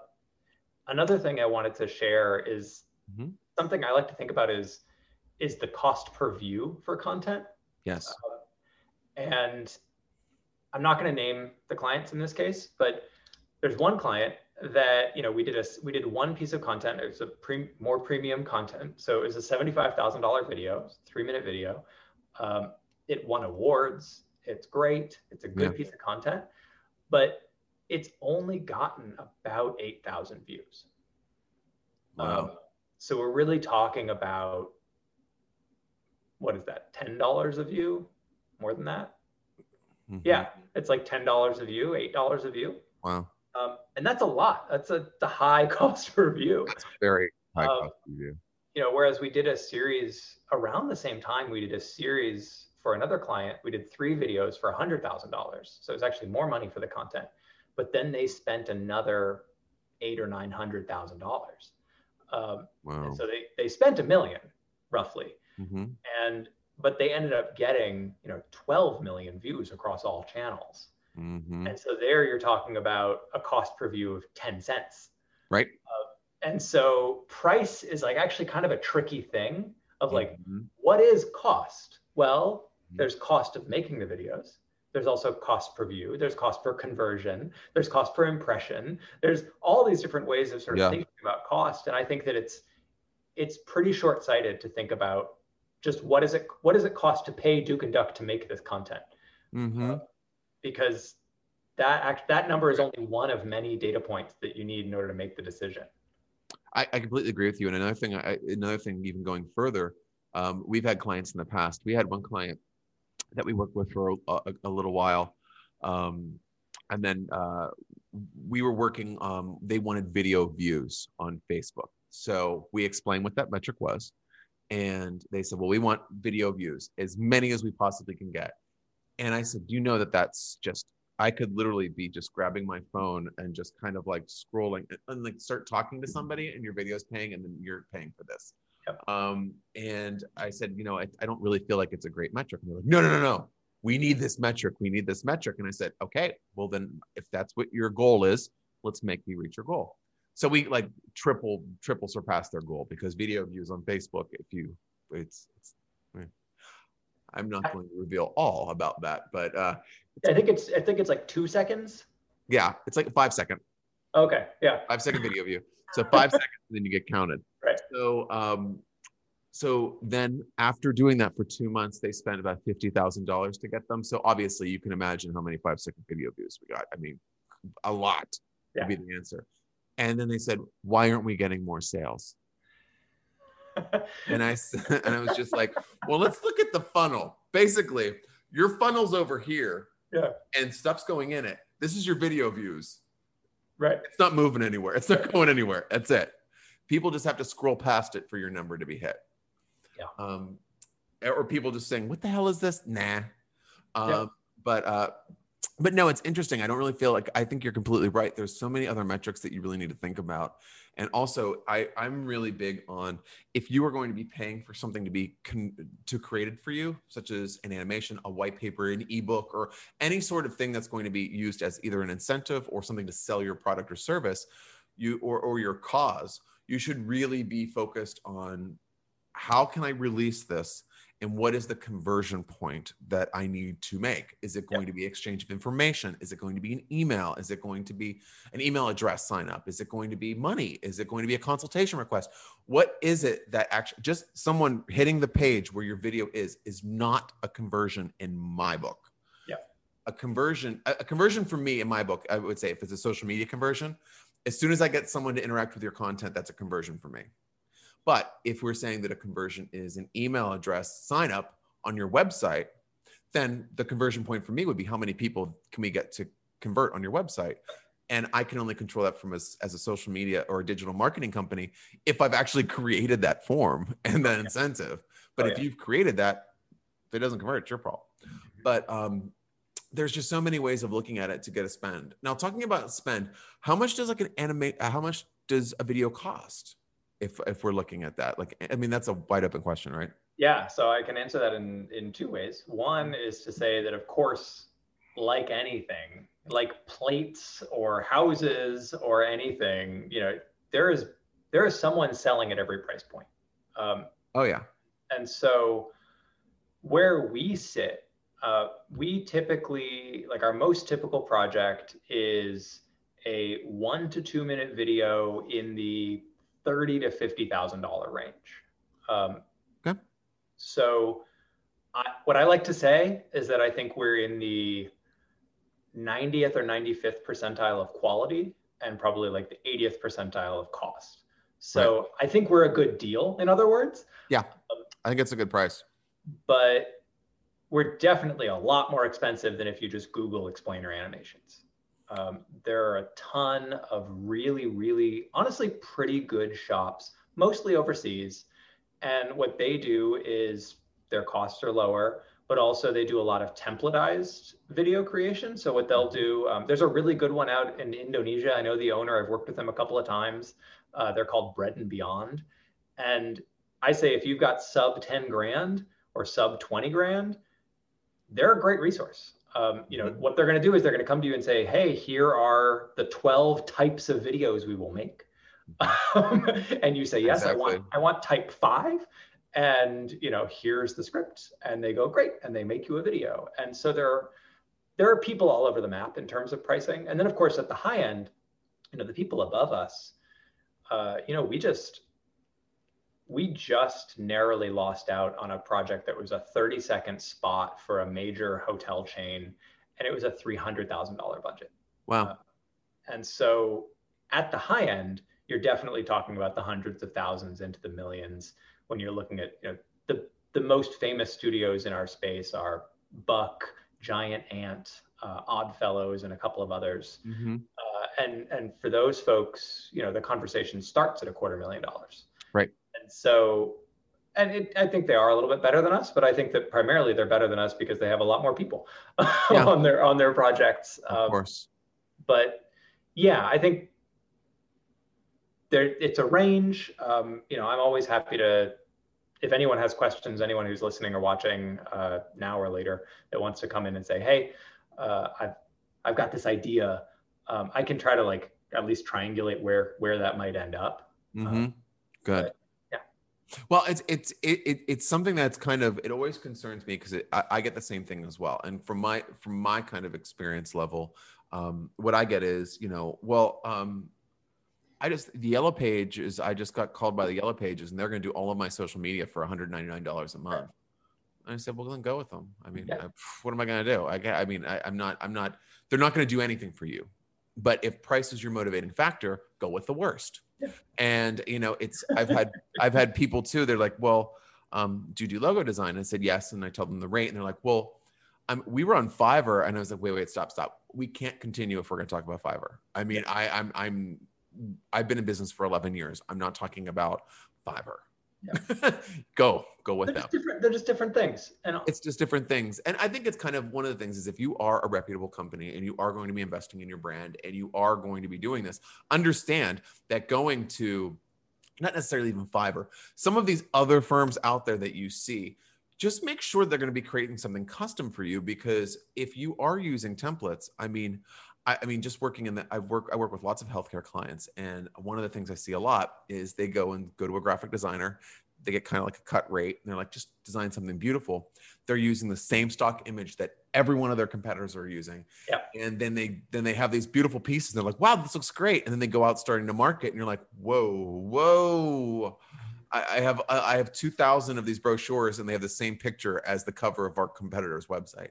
another thing I wanted to share is mm-hmm. something I like to think about is is the cost per view for content. Yes. Uh, and I'm not going to name the clients in this case, but there's one client that you know we did a we did one piece of content. It was a pre, more premium content, so it was a seventy-five thousand dollar video, three minute video. Um, it won awards. It's great. It's a good yeah. piece of content, but it's only gotten about eight thousand views. Wow. Um, so we're really talking about what is that? Ten dollars a view? More than that? Mm-hmm. Yeah, it's like ten dollars a view, eight dollars a view. Wow. Um, and that's a lot. That's a the high <laughs> cost per view. That's very high um, cost per view. You know, whereas we did a series around the same time, we did a series for another client. We did three videos for a hundred thousand dollars. So it was actually more money for the content. But then they spent another eight or nine hundred thousand dollars. Um, wow. so they they spent a million roughly. Mm-hmm. And but they ended up getting you know 12 million views across all channels. Mm-hmm. And so there you're talking about a cost per view of 10 cents. Right. Uh, and so price is like actually kind of a tricky thing of like mm-hmm. what is cost? Well, mm-hmm. there's cost of making the videos. There's also cost per view. There's cost per conversion. There's cost per impression. There's all these different ways of sort of yeah. thinking about cost. And I think that it's it's pretty short-sighted to think about just what is it what does it cost to pay Duke and Duck to make this content? Mm-hmm. Uh, because that act, that number is only one of many data points that you need in order to make the decision. I, I completely agree with you. And another thing, I, another thing, even going further, um, we've had clients in the past. We had one client that we worked with for a, a, little while, um, and then uh, we were working. Um, they wanted video views on Facebook, so we explained what that metric was and they said, "Well, we want video views as many as we possibly can get." And I said, "You know that that's just I could literally be just grabbing my phone and just kind of like scrolling and like start talking to somebody and your video is paying and then you're paying for this." Yep. Um, and I said, "You know, I, I don't really feel like it's a great metric." And they're like, "No, no, no, no. We need this metric. We need this metric." And I said, "Okay, well then, if that's what your goal is, let's make you reach your goal." so we like triple triple surpass their goal because video views on facebook if you it's, it's i'm not going to reveal all about that but uh i think it's i think it's like two seconds? Yeah it's like a five second. Okay yeah. Five second video view. <laughs> So five seconds then you get counted. Right. So um so then after doing that for two months they spent about $50000 to get them. So obviously you can imagine how many five second video views we got. I mean a lot yeah. would be the answer. And then they said, why aren't we getting more sales? And I <laughs> and I was just like, well, let's look at the funnel. basically, your funnel's over here. Yeah. And stuff's going in it. This is your video views. Right. It's not moving anywhere. It's not going anywhere. That's it. People just have to scroll past it for your number to be hit. Yeah. Um, or people just saying, "What the hell is this?" Nah. Um, Yeah. But uh, but no, it's interesting. I don't really feel like I think you're completely right. There's so many other metrics that you really need to think about. And also, I I'm really big on if you are going to be paying for something to be con- to created for you, such as an animation, a white paper, an ebook, or any sort of thing that's going to be used as either an incentive or something to sell your product or service, you or or your cause, you should really be focused on how can I release this and what is the conversion point that I need to make? Is it going to be exchange of information? Is it going to be an email? Is it going to be an email address sign up? Is it going to be money? Is it going to be a consultation request? What is it that actually just someone hitting the page where your video is is not a conversion in my book? Yeah. A conversion a, a conversion for me in my book, I would say if it's a social media conversion, as soon as I get someone to interact with your content, that's a conversion for me. But if we're saying that a conversion is an email address sign up on your website, then the conversion point for me would be how many people can we get to convert on your website? And I can only control that from as, as a social media or a digital marketing company if I've actually created that form <laughs> and that incentive. But Oh, if yeah. you've created that, if it doesn't convert, it's your problem. But um, there's just so many ways of looking at it to get a spend. Now, talking about spend, how much does like an animate? How much does a video cost? If if we're looking at that, like I mean, that's a wide open question, right? Yeah, so I can answer that in in two ways. One is to say that of course, like anything, like plates or houses or anything, you know, there is there is someone selling at every price point. Um, Oh yeah, and so where we sit, uh, we typically like our most typical project is a one to two minute video in the thirty to fifty thousand dollar range. Um, Okay. So, I, what I like to say is that I think we're in the 90th or 95th percentile of quality and probably like the 80th percentile of cost. So I think we're a good deal. In other words, Yeah. I think it's a good price. but we're definitely a lot more expensive than if you just Google explainer animations. Um, there are a ton of really, really, honestly, pretty good shops, mostly overseas. And what they do is their costs are lower, but also they do a lot of templatized video creation. So what they'll do, um, there's a really good one out in Indonesia. I know the owner. I've worked with them a couple of times. Uh, they're called Bread and Beyond. And I say if you've got sub 10 grand or sub 20 grand, they're a great resource. Um, you know, Mhm. what they're going to do is they're going to come to you and say, hey, here are the 12 types of videos we will make. <laughs> Um, and you say, yes, I want, I want type five. And, you know, here's the script. And they go, great. And they make you a video. And so there are, there are people all over the map in terms of pricing. And then, of course, at the high end, you know, the people above us, uh, you know, we just, we just narrowly lost out on a project that was a 30 second spot for a major hotel chain and it was a $300,000 budget. Wow. And so at the high end, you're definitely talking about the hundreds of thousands into the millions when you're looking at, you know, the, the most famous studios in our space are Buck, Giant Ant, uh, Oddfellows, and a couple of others. hmm Uh, and and for those folks, you know, the conversation starts at a quarter million dollars. Right. So, and it, I think they are a little bit better than us, but I think that primarily they're better than us because they have a lot more people <laughs> Yeah. on their on their projects. Of Um, course. but yeah, I think there it's a range. Um, you know, I'm always happy to if anyone has questions, anyone who's listening or watching uh, now or later that wants to come in and say, hey, uh, I've I've got this idea. Um, I can try to like at least triangulate where where that might end up. hmm Good. Well, it's it's it, it it's something that's kind of it always concerns me because I, I get the same thing as well. And from my from my kind of experience level, um, what I get is you know, well, um, I just the yellow page is I just got called by the yellow pages and they're going to do all of my social media for 199 dollars a month. And I said, well, then go with them. I mean, Yeah. I, what am I going to do? I, I mean, I, I'm not, I'm not. They're not going to do anything for you. But if price is your motivating factor, go with the worst. Yeah. And you know, it's I've had <laughs> I've had people too. They're like, well, um, do you do logo design? And I said yes, and I tell them the rate, and they're like, well. I'm, we were on Fiverr, and I was like, "Wait, wait, stop, stop! We can't continue if we're going to talk about Fiverr." I mean, I, I'm, I'm, I've been in business for 11 years. I'm not talking about Fiverr. Yeah. <laughs> go, go with they're them. Different, they're just different things, and it's just different things. And I think it's kind of one of the things is if you are a reputable company and you are going to be investing in your brand and you are going to be doing this, understand that going to not necessarily even Fiverr, some of these other firms out there that you see just make sure they're going to be creating something custom for you because if you are using templates, I mean, I, I mean, just working in the, I work, I work with lots of healthcare clients, and one of the things I see a lot is they go and go to a graphic designer, they get kind of like a cut rate, and they're like, just design something beautiful. They're using the same stock image that every one of their competitors are using, yeah. and then they then they have these beautiful pieces. They're like, wow, this looks great, and then they go out starting to market, and you're like, whoa, whoa mm-hmm. I, have I have two thousand of these brochures, and they have the same picture as the cover of our competitor's website.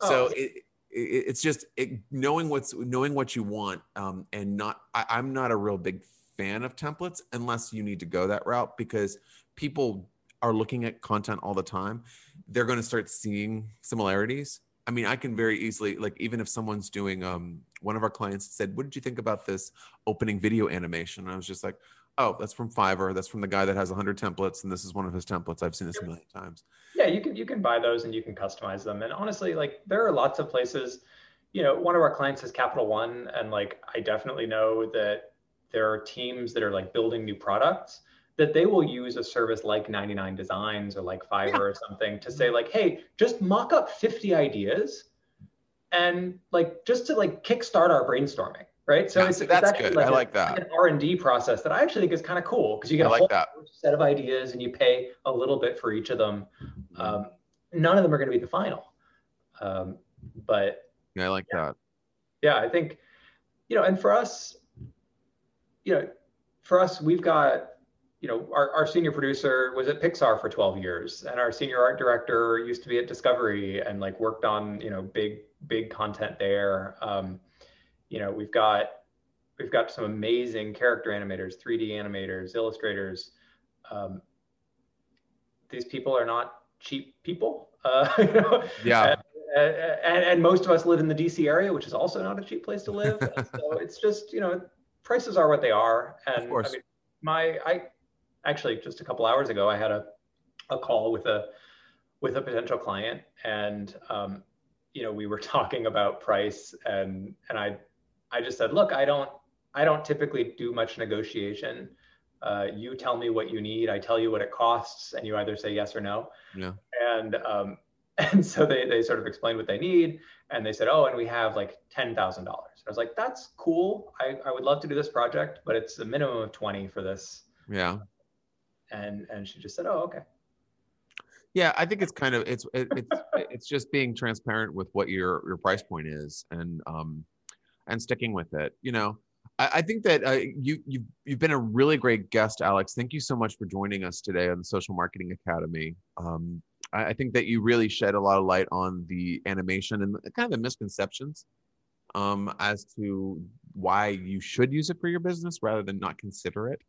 Oh. So it, it, it's just it, knowing what's knowing what you want, um, and not. I, I'm not a real big fan of templates unless you need to go that route because people are looking at content all the time. They're going to start seeing similarities. I mean, I can very easily like even if someone's doing um one of our clients said, "What did you think about this opening video animation?" And I was just like, oh, that's from Fiverr. That's from the guy that has 100 templates, and this is one of his templates. I've seen this a million times. Yeah, you can you can buy those and you can customize them. And honestly, like there are lots of places. You know, one of our clients is Capital One, and like I definitely know that there are teams that are like building new products that they will use a service like 99 Designs or like Fiverr yeah. or something to say like, hey, just mock up 50 ideas, and like just to like kickstart our brainstorming right? So yeah, it's, that's it's good. Like I like a, that. An R and D process that I actually think is kind of cool because you get I a like whole that. set of ideas and you pay a little bit for each of them. Um, none of them are going to be the final, um, but yeah, I like yeah. that. Yeah, I think you know, and for us, you know, for us, we've got you know, our, our senior producer was at Pixar for 12 years, and our senior art director used to be at Discovery and like worked on you know big big content there. Um, you know, we've got we've got some amazing character animators, 3D animators, illustrators. Um, these people are not cheap people. Uh, <laughs> you know? Yeah. And, and, and, most of us live in the DC area, which is also not a cheap place to live. <laughs> so it's just, you know, prices are what they are. And of course. I mean, my, I actually just a couple hours ago, I had a, a call with a, with a potential client and, um, you know, we were <laughs> talking about price and, and I I just said, look, I don't, I don't typically do much negotiation. Uh, you tell me what you need. I tell you what it costs, and you either say yes or no. Yeah. And um, <laughs> and so they they sort of explained what they need, and they said, oh, and we have like ten thousand dollars. I was like, that's cool. I I would love to do this project, but it's a minimum of twenty for this. Yeah. And and she just said, oh, okay. Yeah, I think it's kind of it's it, it's it's just being transparent with what your your price point is, and um, and sticking with it. You know, I, I think that uh, you you've you've been a really great guest, Alex. Thank you so much for joining us today on the Social Marketing Academy. Um, I, I think that you really shed a lot of light on the animation and kind of the misconceptions um, as to why you should use it for your business rather than not consider it.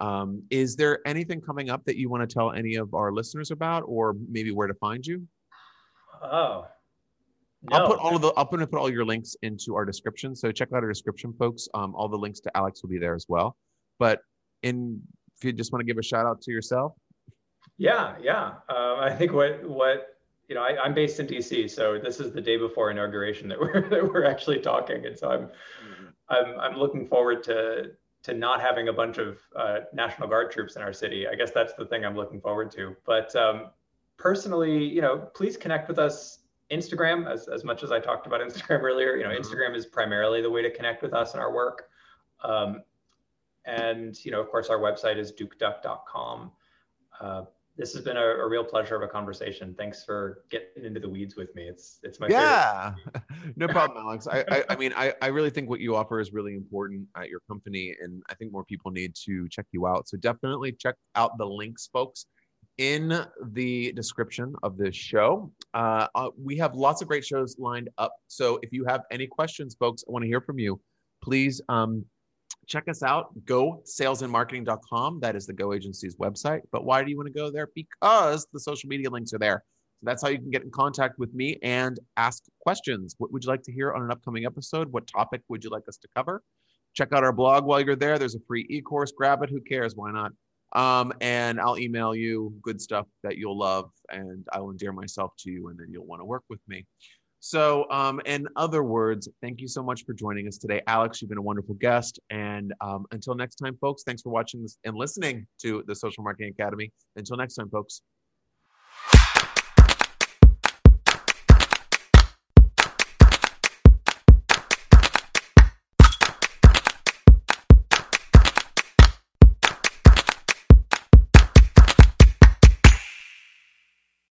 Um, is there anything coming up that you want to tell any of our listeners about, or maybe where to find you? Oh, no. I'll put all of the I'll put, put all your links into our description. So check out our description, folks. Um, all the links to Alex will be there as well. But in if you just want to give a shout out to yourself. Yeah, yeah. Um, I think what what you know, I, am based in DC, so this is the day before inauguration that we're <laughs> that we're actually talking, and so I'm mm-hmm. I'm I'm looking forward to to not having a bunch of uh, National Guard troops in our city. I guess that's the thing I'm looking forward to. But um, personally, you know, please connect with us Instagram, as, as much as I talked about Instagram <laughs> earlier, you know, mm-hmm. Instagram is primarily the way to connect with us and our work. Um, and, you know, of course, our website is dukeduck.com. Uh, this has been a, a, real pleasure of a conversation. Thanks for getting into the weeds with me. It's it's my yeah, <laughs> no problem, Alex. I, I, I <laughs> mean I I really think what you offer is really important at your company, and I think more people need to check you out. So definitely check out the links, folks in the description of this show. Uh, uh, we have lots of great shows lined up. So if you have any questions, folks, I want to hear from you. Please um, check us out. Go salesandmarketing.com. That is the Go Agency's website. But why do you want to go there? Because the social media links are there. So that's how you can get in contact with me and ask questions. What would you like to hear on an upcoming episode? What topic would you like us to cover? Check out our blog while you're there. There's a free e course. Grab it. Who cares? Why not? Um, and I'll email you good stuff that you'll love, and I will endear myself to you, and then you'll want to work with me. So, um, in other words, thank you so much for joining us today, Alex. You've been a wonderful guest, and um, until next time, folks. Thanks for watching this and listening to the Social Marketing Academy. Until next time, folks.